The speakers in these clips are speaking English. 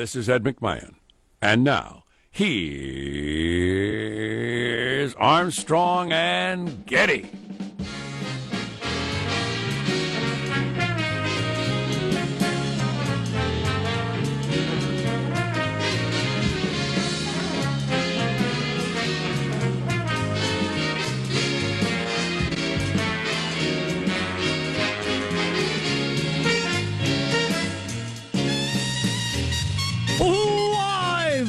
this is Ed McMahon. And now, here's Armstrong and Getty.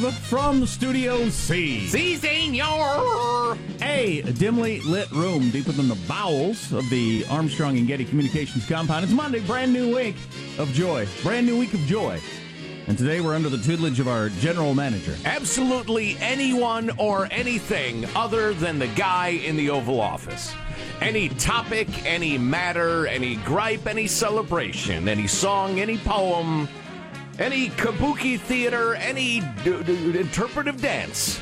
Live from Studio C. Si, senor. A dimly lit room deep within the bowels of the Armstrong and Getty Communications compound. It's Monday, brand new week of joy. Brand new week of joy. And today we're under the tutelage of our general manager. Absolutely anyone or anything other than the guy in the Oval Office. Any topic, any matter, any gripe, any celebration, any song, any poem, any kabuki theater, any d- d- interpretive dance.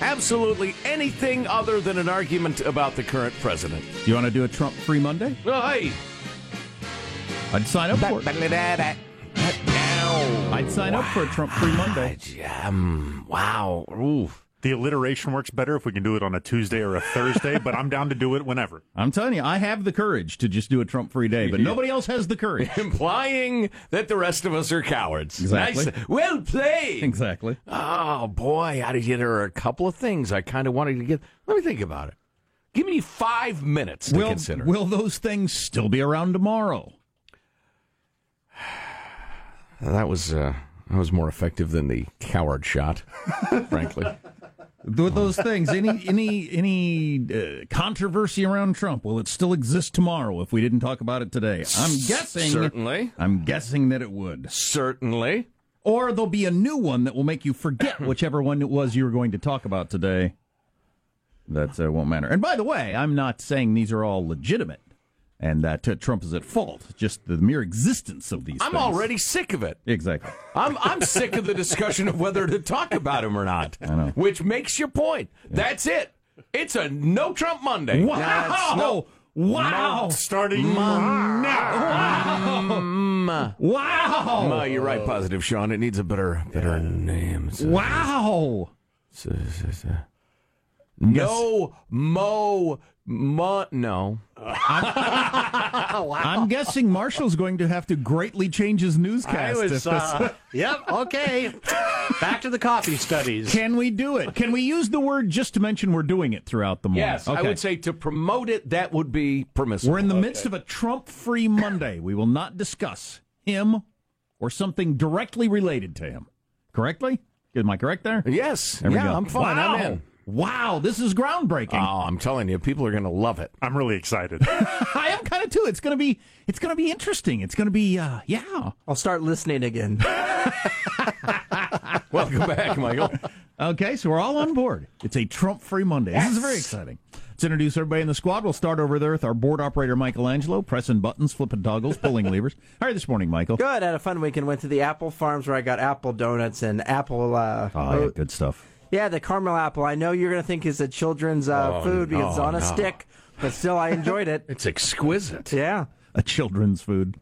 Absolutely anything other than an argument about the current president. You want to do a Trump free Monday? Oh, hey. I'd sign up for it. I'd sign up for a Trump free Monday. Um, wow. Ooh. The alliteration works better if we can do it on a Tuesday or a Thursday, but I'm down to do it whenever. I'm telling you, I have the courage to just do a Trump free day, but nobody else has the courage. Implying that the rest of us are cowards. Exactly. Nice. Well played. exactly. Oh boy, how did you? There are a couple of things I kind of wanted to get. Let me think about it. Give me five minutes to Will, consider. will those things still be around tomorrow? that was uh, that was more effective than the coward shot, frankly. Th- Those things, any any any uh, controversy around Trump, will it still exist tomorrow if we didn't talk about it today? I'm guessing. Certainly, I'm guessing that it would. certainly. Or there'll be a new one that will make you forget whichever one it was you were going to talk about today. That uh, won't matter. And by the way, I'm not saying these are all legitimate and that uh, Trump is at fault. Just the mere existence of these. I'm things. already sick of it. exactly. I'm I'm sick of the discussion of whether to talk about him or not. I know. Which makes your point. That's it. It's a no Trump Monday. Wow! No. wow! Starting now. Wow! Uh, you're right, positive, Sean. It needs a better better name. So- Wow! No mo mo no. I'm guessing Marshall's going to have to greatly change his newscast. if this- uh, yep, okay. Back to the coffee studies. Can we do it? Can we use the word just to mention we're doing it throughout the morning? Yes, I would say to promote it that would be permissible. We're in the midst of a Trump free Monday. We will not discuss him or something directly related to him. Correctly? Am I correct there? Yes. There yeah, go. I'm fine. Wow. I'm in. Wow, this is groundbreaking. Oh, I'm telling you, people are going to love it. I'm really excited. I am kind of too. It's gonna be. It's gonna be interesting. It's gonna be. Uh, yeah. I'll start listening again. Welcome back, Michael. Okay, so we're all on board. It's a Trump free Monday. This is very exciting. Let's introduce everybody in the squad. We'll start over there with our board operator, Michelangelo, pressing buttons, flipping toggles, pulling levers. How are you this morning, Michael? Good. Had a fun weekend. Went to the Apple Farms where I got apple donuts and apple. Uh, Oh, yeah, good stuff. Yeah, the caramel apple. I know you're going to think is a children's uh, Oh, food because it's on a no. stick, but still, I enjoyed it. It's exquisite. Yeah. A children's food.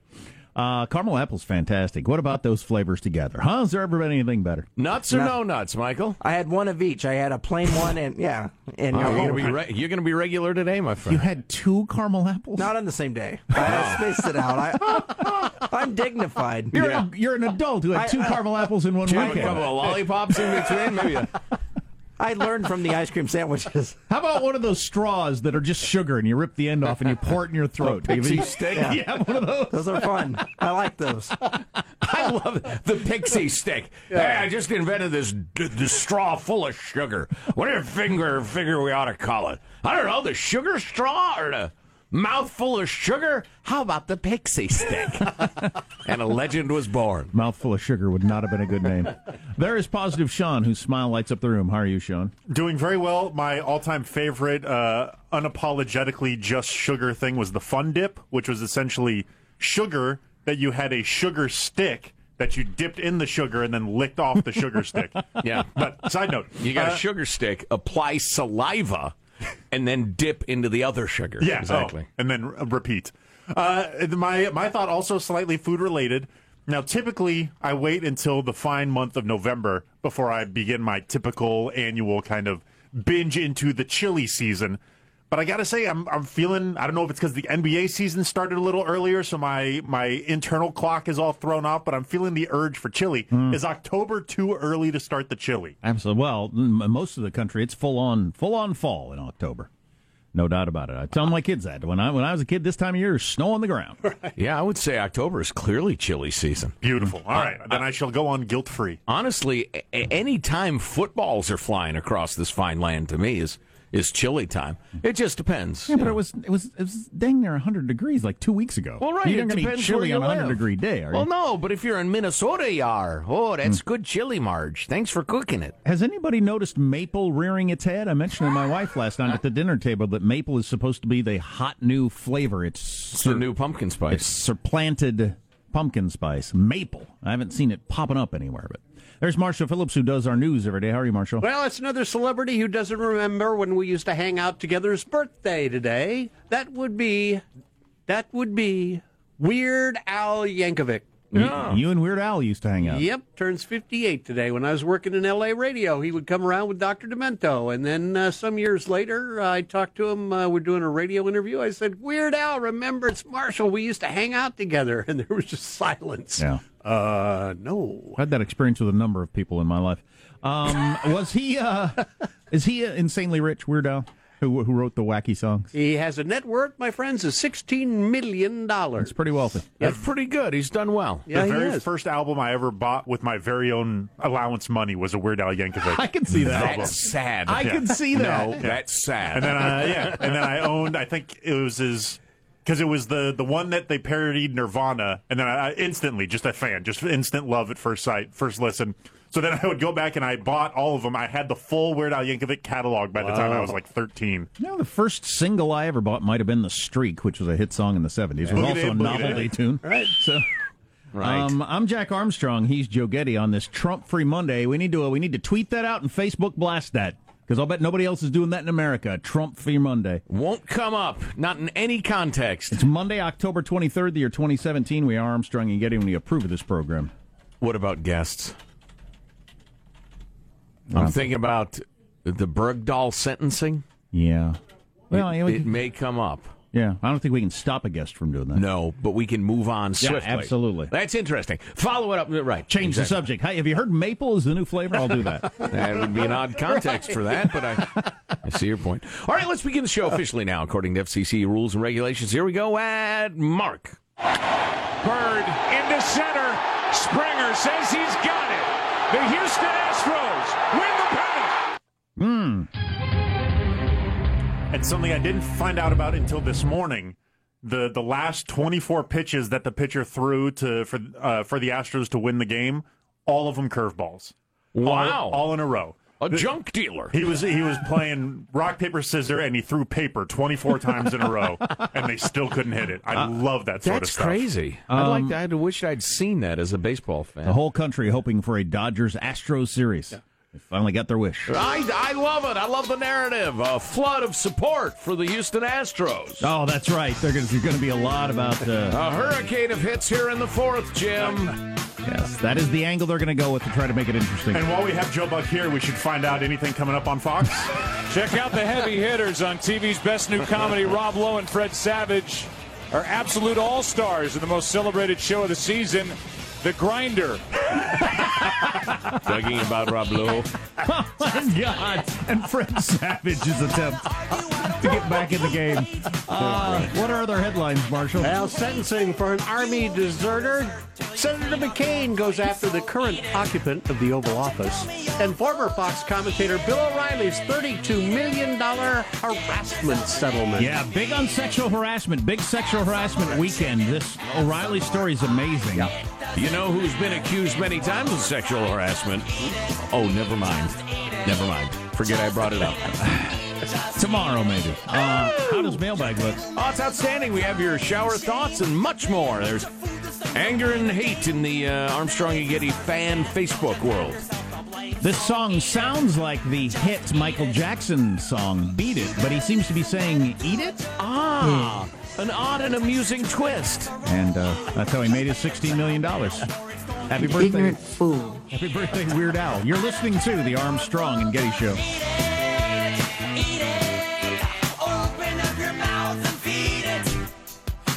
Uh, caramel apple's fantastic. What about those flavors together? Huh? Has there ever been anything better? Nuts or no nuts, Michael? I had one of each. I had a plain one and yeah, and Oh, you're going to be re- you're going to be regular today, my friend. You had two caramel apples? not on the same day. I spaced it out. I, I'm dignified. You're, a, you're an adult who had two I- caramel apples in one Do you a weekend. couple of lollipops in between? Maybe. A, I learned from the ice cream sandwiches. How about one of those straws that are just sugar and you rip the end off and you pour it in your throat? pixie stick? Yeah. You have one of those? Those are fun. I like those. I love it. The pixie stick. Hey, I just invented this d- the straw full of sugar. What do you figure figure we ought to call it? I don't know, the sugar straw or the mouthful of sugar? How about the pixie stick? and a legend was born. Mouthful of sugar would not have been a good name. There is positive Sean, whose smile lights up the room. How are you, Sean? Doing very well. My all-time favorite, uh, unapologetically just sugar thing was the Fun Dip, which was essentially sugar that you had a sugar stick that you dipped in the sugar and then licked off the sugar stick. Yeah. But side note, You got uh, a sugar stick, apply saliva, and then dip into the other sugar. Yeah, exactly. oh, and then r- repeat. Uh, my my thought also slightly food related. Now, typically, I wait until the fine month of November before I begin my typical annual kind of binge into the chili season. But I gotta say, I'm I'm feeling. I don't know if it's because the NBA season started a little earlier, so my my internal clock is all thrown off. But I'm feeling the urge for chili. Hmm. Is October too early to start the chili? Absolutely. Well, most of the country, it's full on, full on fall in October. No doubt about it. I tell my kids that when I when I was a kid, this time of year, there's snow on the ground. Yeah, I would say October is clearly chili season. Beautiful. Hmm. All right, then I shall go on guilt free. Honestly, a- a- any time footballs are flying across this fine land to me is is chili time. It just depends. Yeah, but it was it was it was dang near 100 degrees like two weeks ago. Well, right. You it don't gonna eat depends chili on a 100 live. degree day, are well, you? no, but if you're in Minnesota, you are. Oh, that's hmm. good chili, Marge. Thanks for cooking it. Has anybody noticed maple rearing its head? I mentioned to my wife last night at the dinner table that maple is supposed to be the hot new flavor. It's, It's the new pumpkin spice. it's supplanted pumpkin spice, maple. I haven't seen it popping up anywhere, but there's Marshall Phillips who does our news every day. How are you, Marshall? Well, it's another celebrity who doesn't remember when we used to hang out together's birthday today. That would be, that would be Weird Al Yankovic. You- You and Weird Al used to hang out. Yep, turns 58 today. When I was working in L.A. radio, he would come around with Dr. Demento. And then uh, some years later, I talked to him. Uh, we're doing a radio interview. I said, Weird Al, remember, it's Marshall. We used to hang out together. And there was just silence. Yeah. Uh, no. I had that experience with a number of people in my life. Um, was he? Uh, is he uh, insanely rich? Weird Al, who who wrote the wacky songs? He has a net worth, my friends, of $16 million. It's pretty wealthy. That's pretty good. He's done well. Yeah, the he very is. first album I ever bought with my very own allowance money was a Weird Al Yankovic. I can see that. That's sad. I can see that. No, that's sad. And then, uh, yeah, and then I owned. I think it was his because it was the the one that they parodied Nirvana, and then I, I instantly just a fan, just instant love at first sight, first listen. So then I would go back and I bought all of them. I had the full Weird Al Yankovic catalog by the time I was like thirteen. You know, the first single I ever bought might have been "The Streak," which was a hit song in the '70s. It was Boogie also Day, a novelty Day. tune. Right. So, right. um, I'm Jack Armstrong. He's Joe Getty on this Trump-free Monday. We need to uh, we need to tweet that out and Facebook blast that because I'll bet nobody else is doing that in America. Trump-free Monday. Won't come up. Not in any context. It's Monday, October 23rd, the year 2017. We are Armstrong and Getty when we approve of this program. What about guests? I'm thinking about the Bergdahl sentencing. Yeah. Well, it, yeah, we it can- may come up. yeah. I don't think we can stop a guest from doing that. No, but we can move on swiftly. absolutely. That's interesting. Follow it up. Right. Change the subject. Hey, have you heard maple is the new flavor? I'll do that. That would be an odd context for that, but I, I see your point. All right, let's begin the show officially now, according to FCC rules and regulations. Here we go at Mark. Bird into center. Springer says he's got it. The Houston Astros win the pennant. Hmm. And something I didn't find out about until this morning. The, the last 24 pitches that the pitcher threw to for uh, for the Astros to win the game, all of them curveballs. Wow. all, all in a row. A junk dealer. He was he was playing rock paper scissors and he threw paper 24 times in a row and they still couldn't hit it. I love that sort of That's stuff. crazy. I'd like to, I'd wish I'd seen that as a baseball fan. The whole country hoping for a Dodgers Astros series. They finally got their wish. I, I love it. I love the narrative. A flood of support for the Houston Astros. Oh, that's right. There's going to be a lot about. Uh, A hurricane of hits here in the fourth, Jim. yes, that is the angle they're going to go with to try to make it interesting. And while we have Joe Buck here, we should find out anything coming up on Fox. Check out the heavy hitters on TV's best new comedy. Rob Lowe and Fred Savage are absolute all stars in the most celebrated show of the season, The Grinder. Talking about Rob Lowe. oh my God! And Fred Savage's attempt to get back in the game. Uh, what are other headlines, Marshall? Well, sentencing for an Army deserter. Senator McCain goes after the current occupant of the Oval Office. And former Fox commentator Bill O'Reilly's $32 million harassment settlement. Yeah, big on sexual harassment. Big sexual harassment weekend. This O'Reilly story is amazing. You know who's been accused many times of sexual harassment? Oh, never mind. Never mind. Forget I brought it up. Tomorrow, maybe. Uh, how does mailbag look? Oh, it's outstanding. We have your shower thoughts and much more. There's anger and hate in the uh, Armstrong and Getty fan Facebook world. This song sounds like the hit Michael Jackson song "Beat It," but he seems to be saying "Eat It." Ah, an odd and amusing twist. And uh, that's how he made his $16 million. Happy birthday. Ignorant fool. Happy birthday, Weird Al. You're listening to the Armstrong and Getty Show. Open up your mouth and feed it.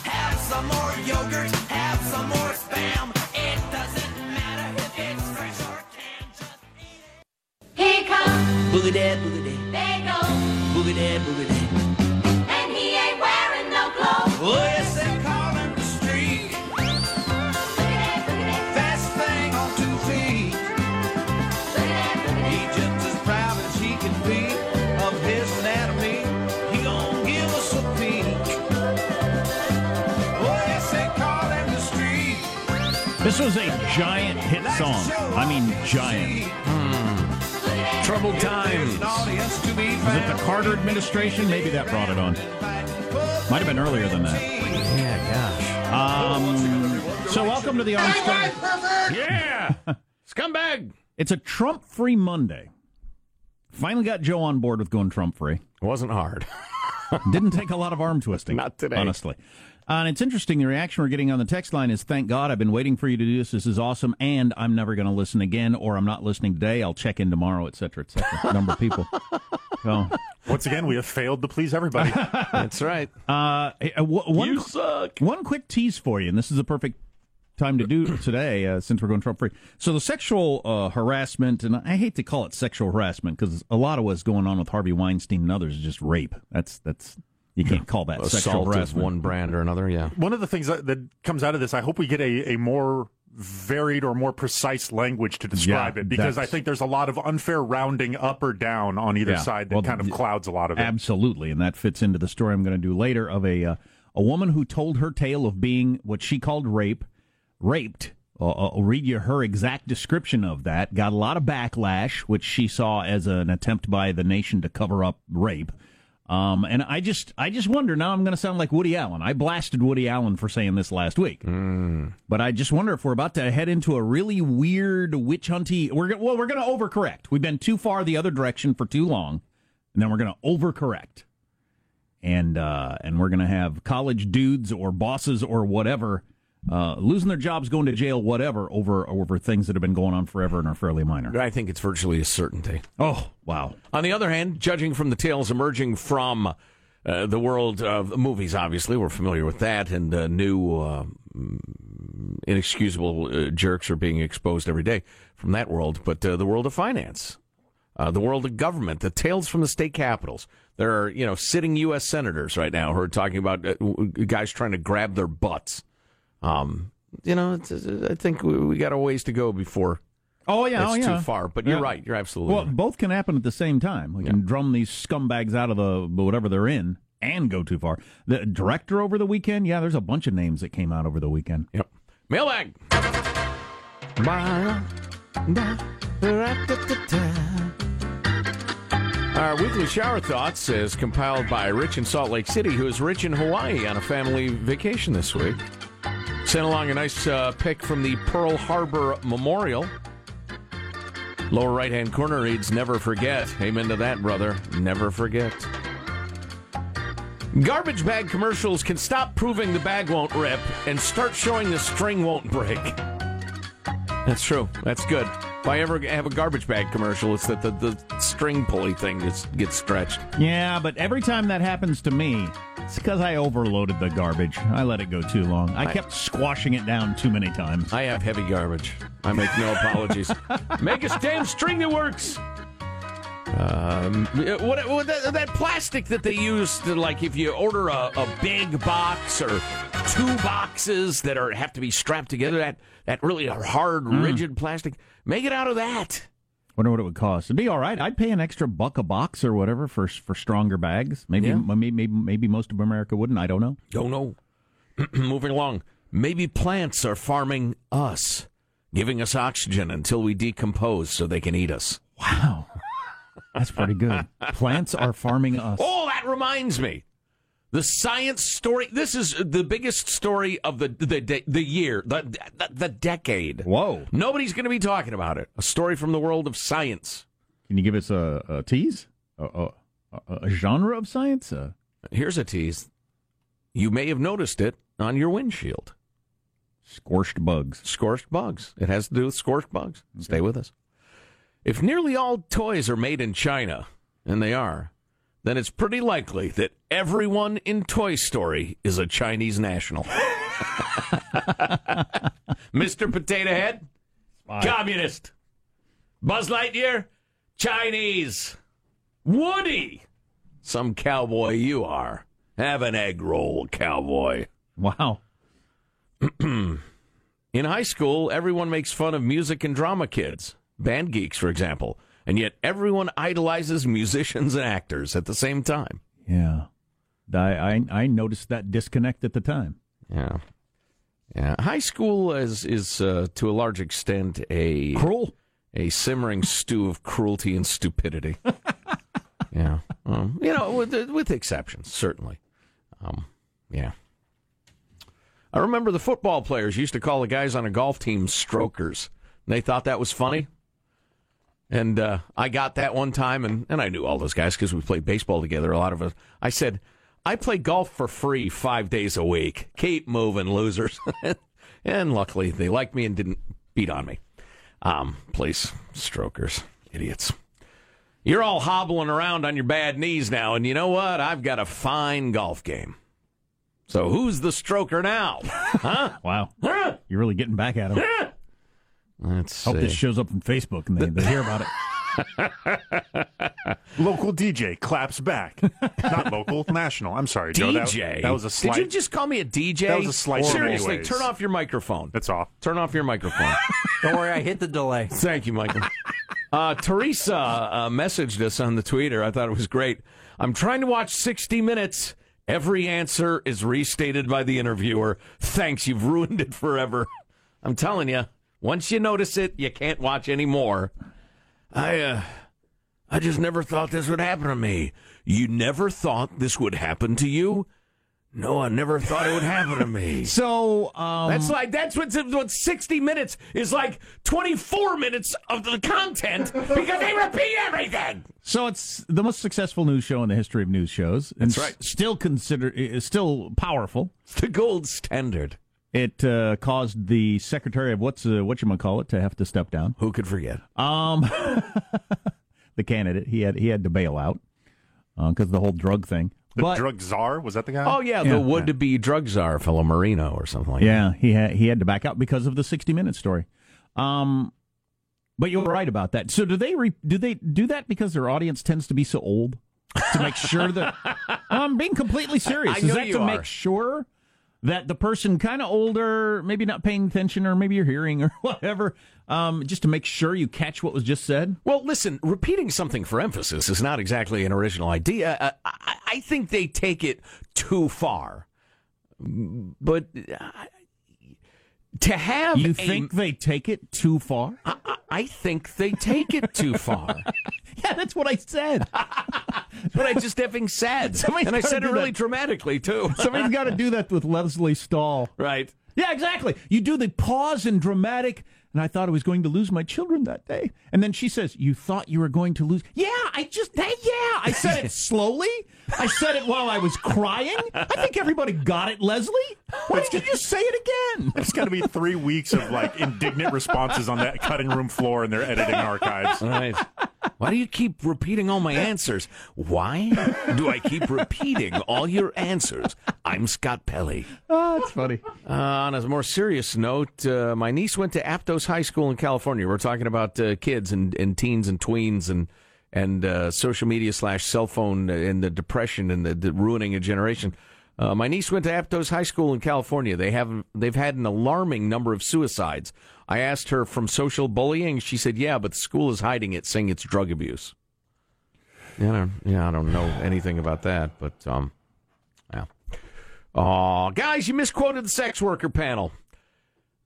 Have some more yogurt, have some more spam. It doesn't matter if it's fresh or canned, just eat it. Here comes, Boogie dad, boogie dad, there goes, boogie dad, boogie dad. This was a giant hit song. I mean, giant. Troubled times. An audience to be Was it the Carter administration? Maybe that brought it on. Might have been earlier than that. Yeah, gosh. Um, so, welcome to the Armstrong. gosh. Yeah. Scumbag. It's a Trump free Monday. Finally got Joe on board with going Trump free. It Wasn't hard. Didn't take a lot of arm twisting. Not today. Honestly. Uh, and it's interesting. The reaction we're getting on the text line is thank God I've been waiting for you to do this. This is awesome. And I'm never going to listen again, or I'm not listening today. I'll check in tomorrow, etc., cetera, et cetera. Number of people. So, Once again, we have failed to please everybody. That's right. uh, hey, uh, w- one, You suck. One quick tease for you, and this is a perfect time to do today uh, since we're going Trump free. So the sexual uh, harassment, and I hate to call it sexual harassment because a lot of what's going on with Harvey Weinstein and others is just rape. That's that's you can't call that sexual Assault of harassment. one brand or another. Yeah. One of the things that, that comes out of this, I hope we get a, a more varied or more precise language to describe Yeah, it because I think there's a lot of unfair rounding up or down on either Yeah. side that Well, kind of clouds a lot of it. Absolutely, and that fits into the story I'm going to do later of a uh, a woman who told her tale of being what she called rape, raped. Uh, I'll read you her exact description of that. Got a lot of backlash, which she saw as an attempt by the nation to cover up rape. Um, and I just, I just wonder. Now I'm going to sound like Woody Allen. I blasted Woody Allen for saying this last week, but I just wonder if we're about to head into a really weird witch hunty. We're well, we're going to overcorrect. We've been too far the other direction for too long, and then we're going to overcorrect, and uh, and we're going to have college dudes or bosses or whatever uh, losing their jobs, going to jail, whatever, over over things that have been going on forever and are fairly minor. I think it's virtually a certainty. Oh wow! On the other hand, judging from the tales emerging from uh, the world of movies, obviously, we're familiar with that, and uh, new uh, inexcusable uh, jerks are being exposed every day from that world. But uh, the world of finance, uh, the world of government, the tales from the state capitals. There are, you know, sitting U.S. senators right now who are talking about uh, guys trying to grab their butts. Um, you know, it's, I think we, we got a ways to go before Oh yeah, it's oh, yeah. too far. But you're Yeah. right. You're absolutely Well, right. both can happen at the same time. We can drum these scumbags out of the whatever they're in and go too far. The director over the weekend, yeah, there's a bunch of names that came out over the weekend. Yep. Mailbag. Our weekly shower thoughts is compiled by Rich in Salt Lake City, who is rich in Hawaii on a family vacation this week. Sent along a nice uh, from the Pearl Harbor Memorial. Lower right hand corner reads, Never forget. Amen to that, brother. Never forget. Garbage bag commercials can stop proving the bag won't rip and start showing the string won't break. That's true. That's good. If I ever have a garbage bag commercial, it's that the, the string pulley thing just gets stretched. Yeah, but every time that happens to me, it's because I overloaded the garbage. I let it go too long. I kept squashing it down too many times. I have heavy garbage. I make no apologies. make a damn string that works. Um, what, what that, that plastic that they use, to, like if you order a, a big box or two boxes that are have to be strapped together, that that really hard, rigid plastic, make it out of that. Wonder what it would cost. It'd be all right. I'd pay an extra buck a box or whatever for for stronger bags. Maybe Yeah. maybe, maybe maybe most of America wouldn't. I don't know. Don't know. Moving along. Maybe plants are farming us, giving us oxygen until we decompose so they can eat us. Wow, that's pretty good. Plants are farming us. Oh, that reminds me. The science story. This is the biggest story of the the the, the year, the, the the decade. Whoa! Nobody's going to be talking about it. A story from the world of science. Can you give us a, a tease? A, a, a, genre of science? Uh, Here's a tease. you may have noticed it on your windshield. Scorched bugs. Scorched bugs. It has to do with scorched bugs. Stay with us. If nearly all toys are made in China, and they are, then it's pretty likely that everyone in Toy Story is a Chinese national. Mr. Potato Head, communist. Buzz Lightyear, Chinese. Woody, some cowboy you are. Have an egg roll, cowboy. Wow. In high school, everyone makes fun of music and drama kids, band geeks, for example, and yet everyone idolizes musicians and actors at the same time. Yeah. I, I I noticed that disconnect at the time. Yeah. Yeah. High school is, is uh, to a large extent, a Cruel. a simmering stew of cruelty and stupidity. yeah. Um, you know, with, with exceptions, certainly. Um, yeah. I remember the football players used to call the guys on a golf team strokers. And they thought that was funny. And uh, I got that one time, and, and I knew all those guys because we played baseball together, a lot of us. I said, I play golf for free five days a week. Keep moving, losers. and luckily, they liked me and didn't beat on me. Um, please, strokers, idiots. You're all hobbling around on your bad knees now, and you know what? I've got a fine golf game. So who's the stroker now? Huh? Wow. You're really getting back at him. Huh? Let's Hope this shows up on Facebook and they, they hear about it. Local DJ claps back. Not local, national. I'm sorry, Joe. That, DJ. that was a slight. Did you just call me a DJ? That was a slight Seriously, ways. turn off your microphone. That's off. Turn off your microphone. Don't worry, I hit the delay. Thank you, Michael. Uh, Teresa uh, messaged us on the Twitter. I thought it was great. I'm trying to watch 60 Minutes. Every answer is restated by the interviewer. Thanks, you've ruined it forever. I'm telling you, once you notice it, you can't watch anymore. I, uh, I just never thought this would happen to me. You never thought this would happen to you? No, I never thought it would happen to me. So, um, That's like that's what what sixty minutes is like. Twenty four minutes of the content because they repeat everything. so it's the most successful news show in the history of news shows. And That's right. s- Still considered, still powerful. It's the gold standard. It uh, caused the secretary of what's uh, what you might call it to have to step down. Who could forget? Um, the candidate he had he had to bail out because of the whole drug thing. The but drug czar was that the guy? Oh yeah, Yeah. the would to be drug czar fellow Marino or something like yeah, he had he had to back out because of the sixty minute story. Um, but you're right about that. So do they re- do they do that because their audience tends to be so old to make sure that I'm being completely serious. I Is know that you to are. make sure that the person kind of older, maybe not paying attention, or maybe you're hearing or whatever, um, just to make sure you catch what was just said? Well, listen, repeating something for emphasis is not exactly an original idea. Uh, I, I think they take it too far. But uh, to have You a- think they take it too far? I- I think they take it too far. yeah, that's what I said. but I just effing said, Somebody's and I said it really that. dramatically too. Somebody's got to do that with Lesley Stahl. right. Yeah, exactly. You do the pause and dramatic, and I thought I was going to lose my children that day. And then she says, You thought you were going to lose. Yeah, I just, that, yeah. I said it slowly. I said it while I was crying. I think everybody got it, Lesley. Why did you just say it again? It's got to be three weeks of like indignant responses on that cutting room floor in their editing archives. Right. Why do you keep repeating all my answers? Why do I keep repeating all your answers? I'm Scott Pelley. Oh, that's funny. Uh, on a more serious note, uh, my niece went to Aptos High School in California. We're talking about uh, kids and, and teens and tweens and and uh, social media slash cell phone and the depression and the, the ruining a generation. Uh, my niece went to Aptos High School in California. They have they've had an alarming number of suicides. I asked her from social bullying. She said, "Yeah, but the school is hiding it, saying it's drug abuse." Yeah, I don't, yeah, I don't know anything about that, but um, yeah. Oh, guys, you misquoted the sex worker panel.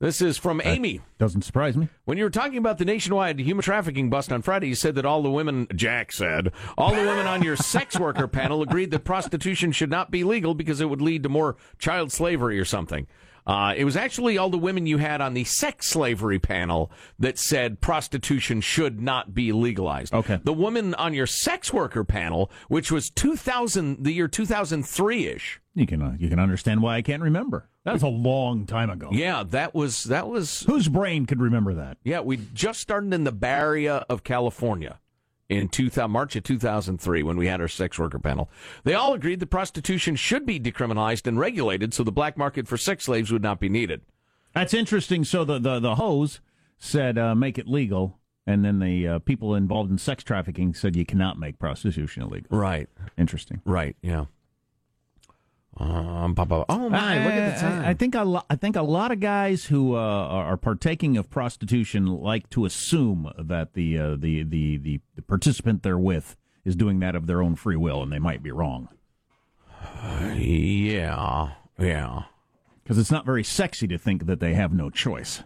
This is from Amy. Doesn't surprise me. When you were talking about the nationwide human trafficking bust on Friday, you said that all the women, Jack said, all the women on your sex worker panel agreed that prostitution should not be legal because it would lead to more child slavery or something. Uh, it was actually all the women you had on the sex slavery panel that said prostitution should not be legalized. Okay. The woman on your sex worker panel, which was 2000, the year 2003 ish. You can uh, you can understand why I can't remember. That was a long time ago. Yeah, that was that was Whose brain could remember that? Yeah, we just started in the Bay Area of California in 2000, March of 2003 when we had our sex worker panel. They all agreed that prostitution should be decriminalized and regulated so the black market for sex slaves would not be needed. That's interesting. So the the the hose said uh, make it legal, and then the uh, people involved in sex trafficking said you cannot make prostitution illegal. Right, Interesting. right, yeah. Um, oh my, look at the I- time. I, I think a lo- I think a lot of guys who uh, are are partaking of prostitution like to assume that the, uh, the, the the the participant they're with is doing that of their own free will, and they might be wrong yeah, yeah. because it's not very sexy to think that they have no choice.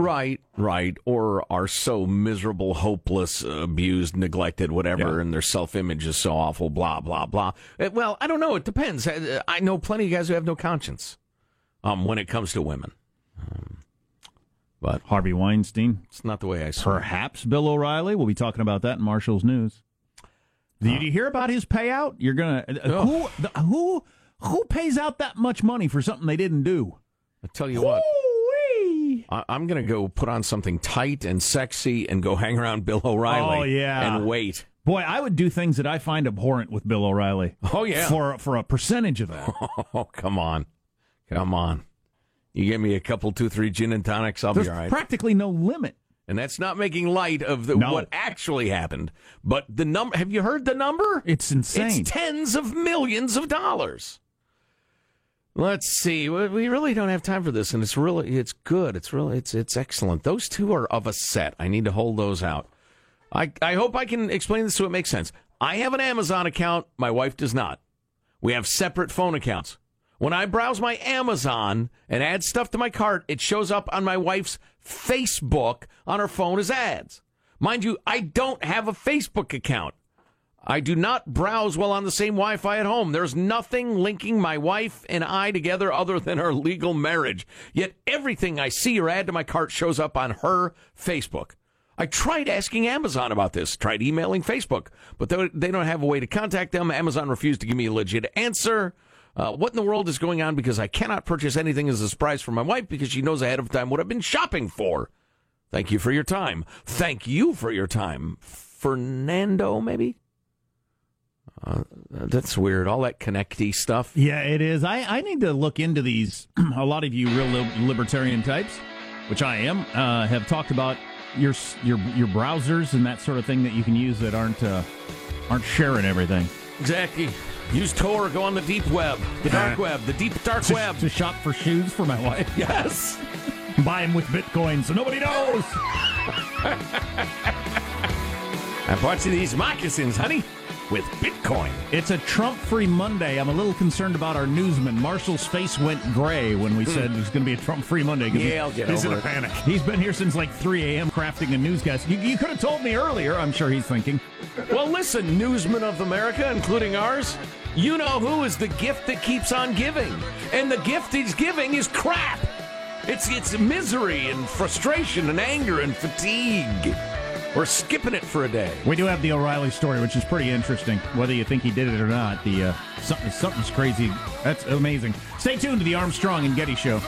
Right, right. Or are so miserable, hopeless, abused, neglected, whatever, Yeah. and their self image is so awful, blah, blah, blah. Uh, Well, I don't know. It depends. I, I know plenty of guys who have no conscience um, when it comes to women. Um, but Harvey Weinstein, it's not the way I see it. perhaps Bill O'Reilly. We'll be talking about that in Marshall's news. Did you hear about his payout? You're gonna uh, who the, who who pays out that much money for something they didn't do? I tell you what. I- I'm going to go put on something tight and sexy and go hang around Bill O'Reilly. Oh, yeah. And wait. Boy, I would do things that I find abhorrent with Bill O'Reilly. Oh, yeah. For for a percentage of that. Oh, come on. Come on. You give me a couple, two, three gin and tonics, I'll There's be all right. practically no limit. And that's not making light of the, No. what actually happened. But the number, have you heard the number? It's insane. It's tens of millions of dollars. Let's see. We really don't have time for this, and it's really it's good. It's really it's it's excellent. Those two are of a set. I need to hold those out. I I hope I can explain this so it makes sense. I have an Amazon account. My wife does not. We have separate phone accounts. When I browse my Amazon and add stuff to my cart, it shows up on my wife's Facebook on her phone as ads. Mind you, I don't have a Facebook account. I do not browse while on the same Wi Fi at home. There's nothing linking my wife and I together other than our legal marriage. Yet everything I see or add to my cart shows up on her Facebook. I tried asking Amazon about this, tried emailing Facebook, but they, don't have a way to contact them. Amazon refused to give me a legit answer. Uh, what in the world is going on? Because I cannot purchase anything as a surprise for my wife because she knows ahead of time what I've been shopping for. Thank you for your time. Thank you for your time. Fernando, maybe? Uh, that's weird. All that connecty stuff. Yeah, it is. I, I need to look into these. a lot of you real li- libertarian types, which I am, uh, have talked about your your your browsers and that sort of thing that you can use that aren't uh, aren't sharing everything. Exactly. Use Tor, go on the deep web, the dark web, the deep dark To, web. to shop for shoes for my wife. Yes. Buy them with Bitcoin so nobody knows. I bought you these moccasins, honey, with Bitcoin. It's a Trump free Monday. I'm a little concerned about our newsman. Marshall's face went gray when we hmm. said it was going to be a Trump free Monday. Yeah, I'll get he's over in it. a panic. He's been here since like 3 a.m. crafting a newscast. You, you could have told me earlier, I'm sure he's thinking. Well, listen, newsmen of America, including ours, you know who is the gift that keeps on giving. And the gift he's giving is crap. It's it's misery and frustration and anger and fatigue. We're skipping it for a day. We do have the O'Reilly story, which is pretty interesting. Whether you think he did it or not, the uh, something, something's crazy. That's amazing. Stay tuned to the Armstrong and Getty Show.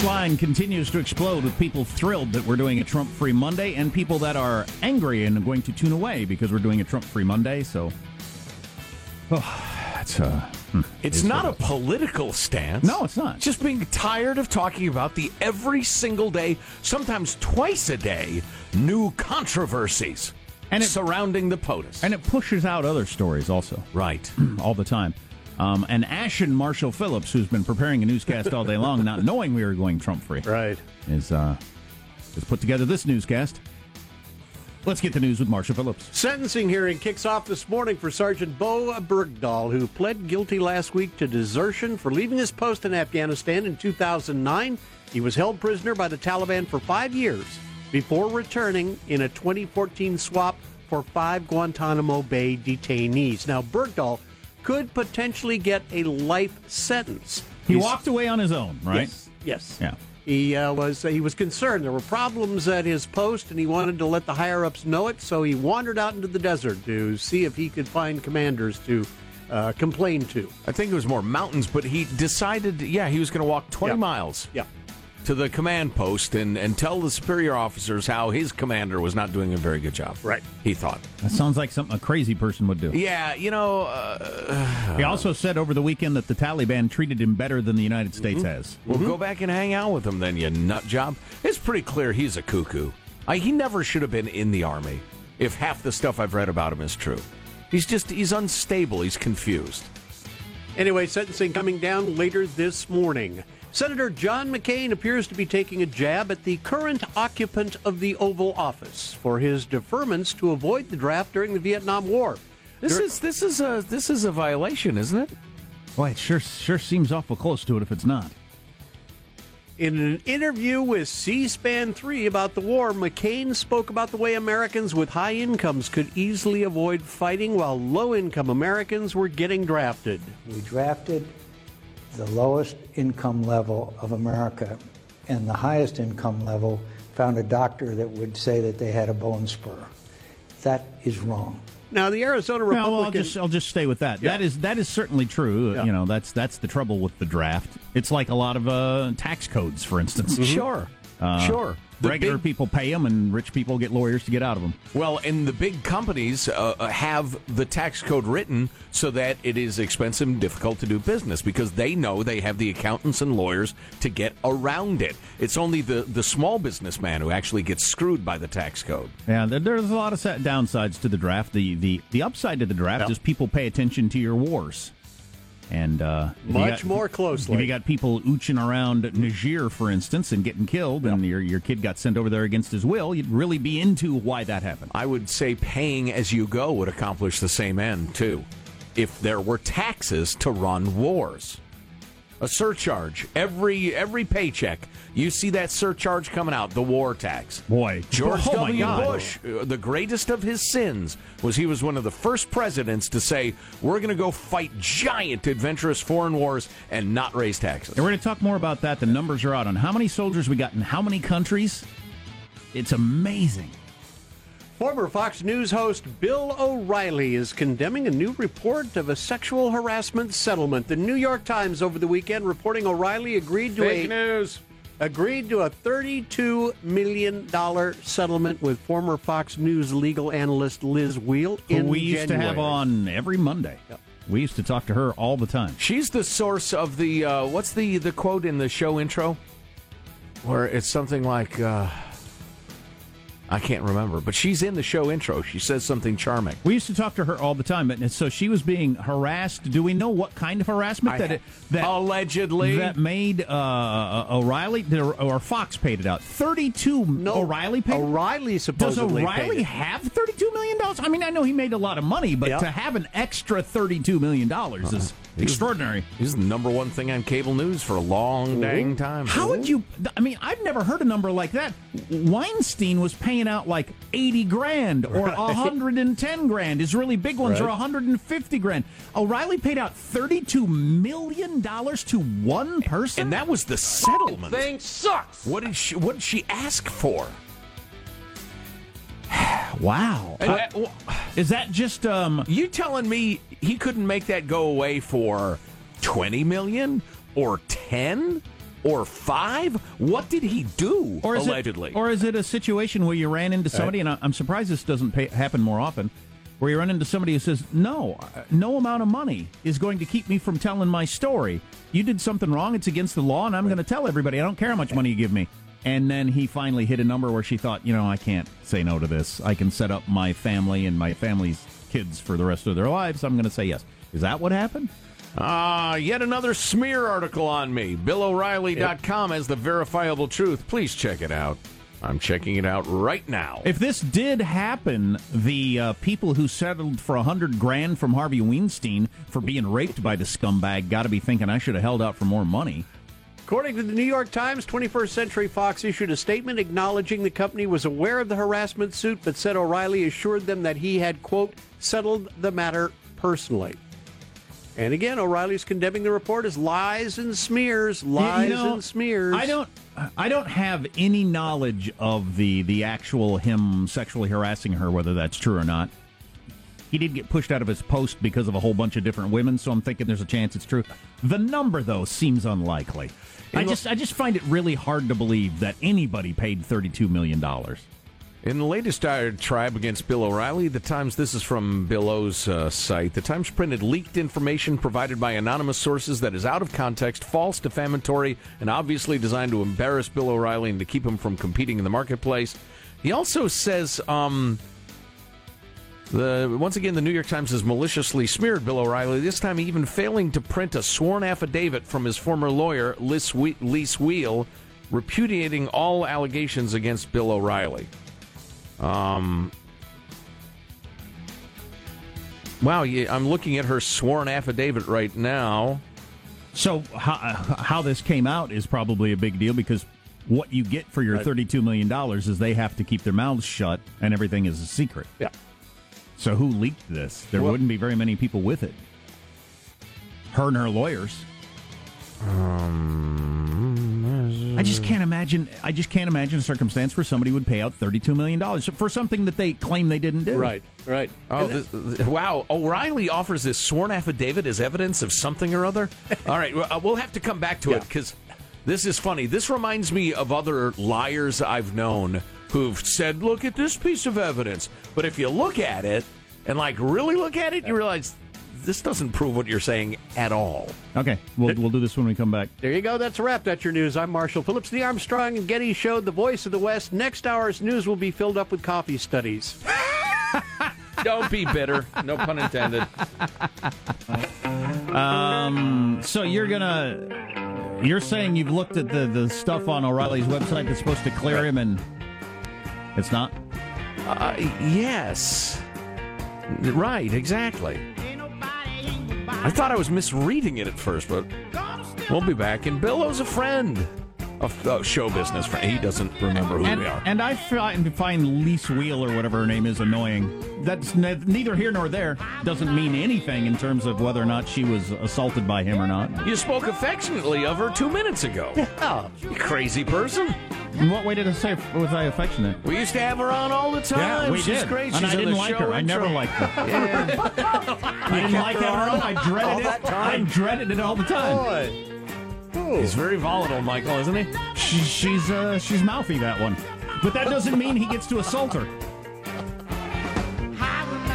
Text line continues to explode with people thrilled that we're doing a Trump free Monday and people that are angry and going to tune away because we're doing a Trump free Monday. So, oh, that's uh, hmm. It's not a political stance. No, it's not. Just being tired of talking about the every single day, sometimes twice a day, new controversies And it- surrounding the POTUS. and it pushes out other stories also right. all the time. Um, and Ashen Marshall Phillips, who's been preparing a newscast all day long, not knowing we were going Trump free, Right. is uh, has put together this newscast. Let's get the news with Marshall Phillips. Sentencing hearing kicks off this morning for Sergeant Bowe Bergdahl, who pled guilty last week to desertion for leaving his post in Afghanistan in 2009. He was held prisoner by the Taliban for five years before returning in a 2014 swap for five Guantanamo Bay detainees. Now, Bergdahl could potentially get a life sentence. He He's- walked away on his own, right? Yes. Yes. Yeah. He uh, was he was concerned there were problems at his post, and he wanted to let the higher ups know it. So he wandered out into the desert to see if he could find commanders to uh, complain to. I think it was more mountains, but he decided, yeah, he was going to walk 20 Yeah. miles Yeah. To the command post and, and tell the superior officers how his commander was not doing a very good job. Right. He thought. That sounds like something a crazy person would do. Yeah, you know, uh, He also said over the weekend that the Taliban treated him better than the United States has. well, go back and hang out with him then, you nut job. It's pretty clear he's a cuckoo. I, he never should have been in the army if half the stuff I've read about him is true. He's just, he's unstable. He's confused. Anyway, sentencing coming down later this morning. Senator John McCain appears to be taking a jab at the current occupant of the Oval Office for his deferments to avoid the draft during the Vietnam War. This Dur- is this is a this is a violation, isn't it? Boy, it sure sure seems awful close to it if it's not. In an interview with C SPAN 3 about the war, McCain spoke about the way Americans with high incomes could easily avoid fighting while low income Americans were getting drafted. We drafted the lowest income level of America, and the highest income level found a doctor that would say that they had a bone spur. That is wrong. Now, the Arizona Well, Republican. well, I'll just I'll just stay with that. Yeah. That is that is certainly true. Yeah. You know, that's that's the trouble with the draft. It's like a lot of uh, tax codes, for instance. Sure. Uh, sure. The Regular big- people pay them, and rich people get lawyers to get out of them. Well, and the big companies uh, uh, have the tax code written so that it is expensive and difficult to do business because they know they have the accountants and lawyers to get around it. It's only the, the small businessman who actually gets screwed by the tax code. Yeah, there's a lot of downsides to the draft. The the the upside to the draft Yeah. is people pay attention to your wars, and uh, Much got- more closely. If you got people ooching around Niger, for instance, and getting killed, and your your kid got sent over there against his will, you'd really be into why that happened. I would say paying as you go would accomplish the same end, too. If there were taxes to run wars. A surcharge. Every every paycheck, you see that surcharge coming out, the war tax. Boy, George oh my W. God. Bush, uh, the greatest of his sins was he was one of the first presidents to say, "We're going to go fight giant, adventurous foreign wars and not raise taxes." And we're going to talk more about that. The numbers are out on how many soldiers we got in how many countries. It's amazing. Former Fox News host Bill O'Reilly is condemning a new report of a sexual harassment settlement. The New York Times over the weekend reporting O'Reilly agreed to a news. agreed to a $32 million settlement with former Fox News legal analyst Lis Wiehl Who in we used to have on every Monday. We used to talk to her all the time. She's the source of the uh, what's the the quote in the show intro, where it's something like. Uh, I can't remember, but she's in the show intro. She says something charming. We used to talk to her all the time, but so she was being harassed. Do we know what kind of harassment that it, that Allegedly. that made uh, O'Reilly or, Fox paid it out? Thirty-two. No, O'Reilly paid. O'Reilly Does supposedly paid O'Reilly have thirty-two million dollars? I mean, I know he made a lot of money, but Yeah. to have an extra thirty-two million dollars is extraordinary. This is the number one thing on cable news for a long dang time. How would you? I mean, I've never heard a number like that. Weinstein was paying out like eighty grand or hundred and ten grand. His really big ones are Right. hundred and fifty grand. O'Reilly paid out thirty-two million dollars to one person, And that was the settlement. Thing sucks. What did she What did she ask for? wow. And Uh, is that just um? you telling me he couldn't make that go away for twenty million or ten or five? What did he do? Or is allegedly, it, or is it a situation where you ran into somebody, and I- I'm surprised this doesn't pay, happen more often, where you run into somebody who says, "No, uh, no amount of money is going to keep me from telling my story. You did something wrong; it's against the law, and I'm going to tell everybody. I don't care how much money you give me." And then he finally hit a number where she thought, "You know, I can't say no to this. I can set up my family and my family's kids for the rest of their lives. I'm going to say yes." Is that what happened? Ah, yet another smear article on me. BillO'Reilly.com has the verifiable truth. Please check it out. I'm checking it out right now. If this did happen, the uh, people who settled for a hundred grand from Harvey Weinstein for being raped by the scumbag got to be thinking I should have held out for more money. According to the New York Times, 21st Century Fox issued a statement acknowledging the company was aware of the harassment suit, but said O'Reilly assured them that he had, quote, settled the matter personally. And again, O'Reilly's condemning the report as lies and smears, You- you lies know, and smears. I don't. I don't have any knowledge of the the actual him sexually harassing her, whether that's true or not. He did get pushed out of his post because of a whole bunch of different women, so I'm thinking there's a chance it's true. The number though seems unlikely. I just I just find it really hard to believe that anybody paid 32 million dollars. In the latest diatribe against Bill O'Reilly, the Times, this is from Bill O's uh, site, the Times printed leaked information provided by anonymous sources that is out of context, false, defamatory, and obviously designed to embarrass Bill O'Reilly and to keep him from competing in the marketplace. He also says, um, the once again, the New York Times has maliciously smeared Bill O'Reilly, this time even failing to print a sworn affidavit from his former lawyer, Lis We- Lis Wiehl, repudiating all allegations against Bill O'Reilly. Um, wow, yeah, I'm looking at her sworn affidavit right now. So how, how this came out is probably a big deal because what you get for your 32 million dollars is they have to keep their mouths shut and everything is a secret. Yeah. So who leaked this? There Well- wouldn't be very many people with it. Her and her lawyers. Um, I just can't imagine. I just can't imagine a circumstance where somebody would pay out thirty-two million dollars for something that they claim they didn't do. Right, right. Oh, this, th- wow. O'Reilly offers this sworn affidavit as evidence of something or other. All right, uh, we'll have to come back to it because this is funny. This reminds me of other liars I've known who've said, look at this piece of evidence. But if you look at it and, like, really look at it, you realize this doesn't prove what you're saying at all. Okay, we'll we'll do this when we come back. There you go. That's a wrap. That's your news. I'm Marshall Phillips, the Armstrong and Getty Show, the voice of the West. Next hour's news will be filled up with coffee studies. Don't be bitter. No pun intended. Um. So you're gonna. You're saying you've looked at the the stuff on O'Reilly's website that's supposed to clear him, and it's not. Uh, yes. Right, exactly. I thought I was misreading it at first, but we'll be back. And Bill O's a friend of uh, show business friend. He doesn't remember who and, we are. and I find, find Lis Wiehl or whatever her name is annoying. That's ne- neither here nor there. Doesn't mean anything in terms of whether or not she was assaulted by him or not. You spoke affectionately of her two minutes ago. You crazy person. In what way did I say was I affectionate? We used to have her on all the time. Yeah, we She's did. great. And She's I didn't like her. I never liked her. Yeah. I didn't like having her on. I dreaded it. I dreaded it all the time. He's very volatile, Michael, isn't he? She, she's uh, she's mouthy that one, but that doesn't mean he gets to assault her.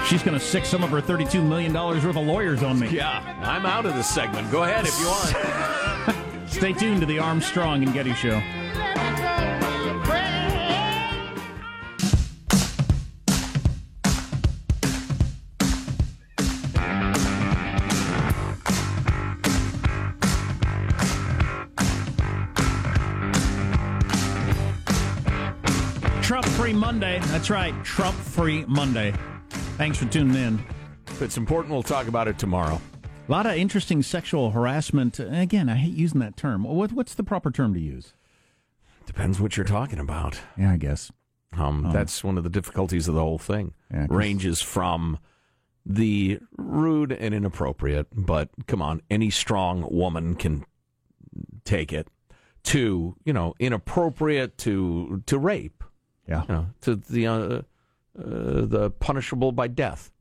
She's going to sick some of her thirty-two million dollars worth of lawyers on me. Yeah, I'm out of this segment. Go ahead if you want. Stay tuned to the Armstrong and Getty Show. Trump Free Monday. That's right, Trump Free Monday. Thanks for tuning in. If it's important, we'll talk about it tomorrow. A lot of interesting sexual harassment. Again, I hate using that term. What, what's the proper term to use? Depends what you're talking about. Yeah, I guess. Um, Oh. That's one of the difficulties of the whole thing. Yeah, Ranges from the rude and inappropriate, but come on, any strong woman can take it, to you know inappropriate to to rape, Yeah. you know, to the uh, uh, the punishable by death.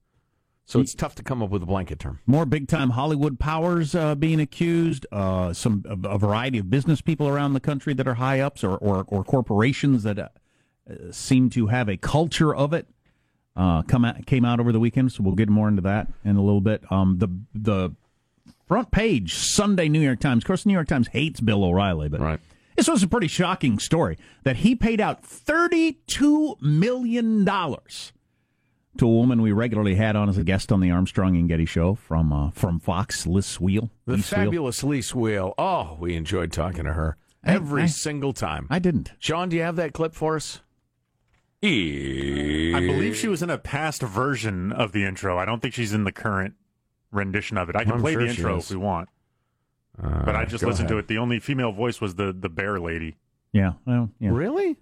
So it's tough to come up with a blanket term. More big time Hollywood powers uh, being accused. Uh, some a, a variety of business people around the country that are high ups, or or, or corporations that uh, seem to have a culture of it. Uh, come out, came out over the weekend, so we'll get more into that in a little bit. Um, the the front page Sunday New York Times. Of course, the New York Times hates Bill O'Reilly, but Right. This was a pretty shocking story that he paid out thirty two million dollars to a woman we regularly had on as a guest on the Armstrong and Getty show from uh, from Fox, Lis Wiehl. The Lis Wiehl. fabulous Lis Wiehl. Oh, we enjoyed talking to her. Every I- single time. I didn't. Sean, do you have that clip for us? I believe she was in a past version of the intro. I don't think she's in the current rendition of it. I can I'm play sure the intro if we want. Uh, but I just go listened to it. The only female voice was the the bear lady. Yeah. Well, yeah. Really?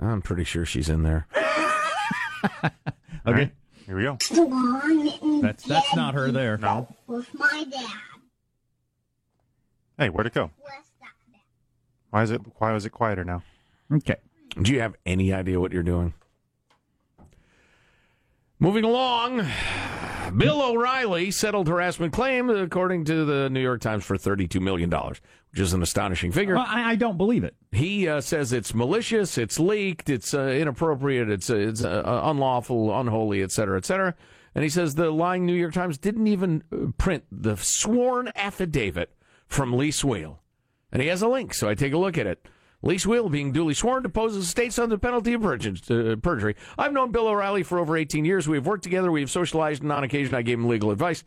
I'm pretty sure she's in there. Okay. Here we go. That's that's not her there. No. With my dad. Hey, where'd it go? Why is it why was it quieter now? Okay. Do you have any idea what you're doing? Moving along, Bill O'Reilly settled harassment claim, according to the New York Times, for $32 million, which is an astonishing figure. Well, I, I don't believe it. He uh, says it's malicious, it's leaked, it's uh, inappropriate, it's uh, it's uh, unlawful, unholy, et cetera, et cetera. And he says the lying New York Times didn't even uh, print the sworn affidavit from Lis Wiehl. And he has a link, so I take a look at it. Lis Wiehl, being duly sworn, deposes the states under penalty of uh, perjury. I've known Bill O'Reilly for over 18 years. We have worked together. We have socialized, and on occasion I gave him legal advice.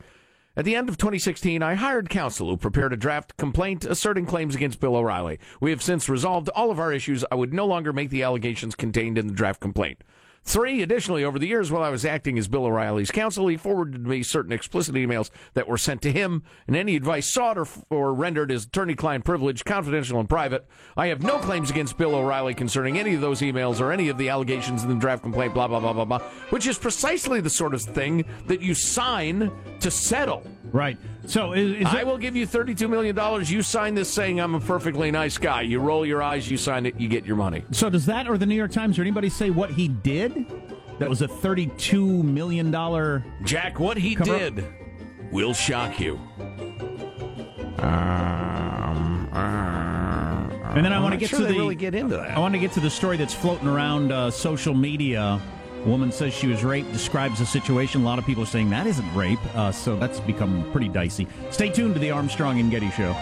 At the end of 2016, I hired counsel who prepared a draft complaint asserting claims against Bill O'Reilly. We have since resolved all of our issues. I would no longer make the allegations contained in the draft complaint. Three, additionally, over the years while I was acting as Bill O'Reilly's counsel, he forwarded me certain explicit emails that were sent to him, and any advice sought or, or rendered is attorney client privilege, confidential, and private. I have no claims against Bill O'Reilly concerning any of those emails or any of the allegations in the draft complaint, blah, blah, blah, blah, blah, which is precisely the sort of thing that you sign to settle. Right. So is, is I it- will give you $32 million. You sign this saying I'm a perfectly nice guy. You roll your eyes, you sign it, you get your money. So does that or the New York Times or anybody say what he did? That was a thirty-two million dollar. Jack, what he Cover up. did will shock you. Um, uh, uh, and then I I'm want to get sure to the really get into that. I want to get to the story that's floating around uh, social media. Woman says she was raped. Describes the situation. A lot of people are saying that isn't rape. Uh, so that's become pretty dicey. Stay tuned to the Armstrong and Getty Show.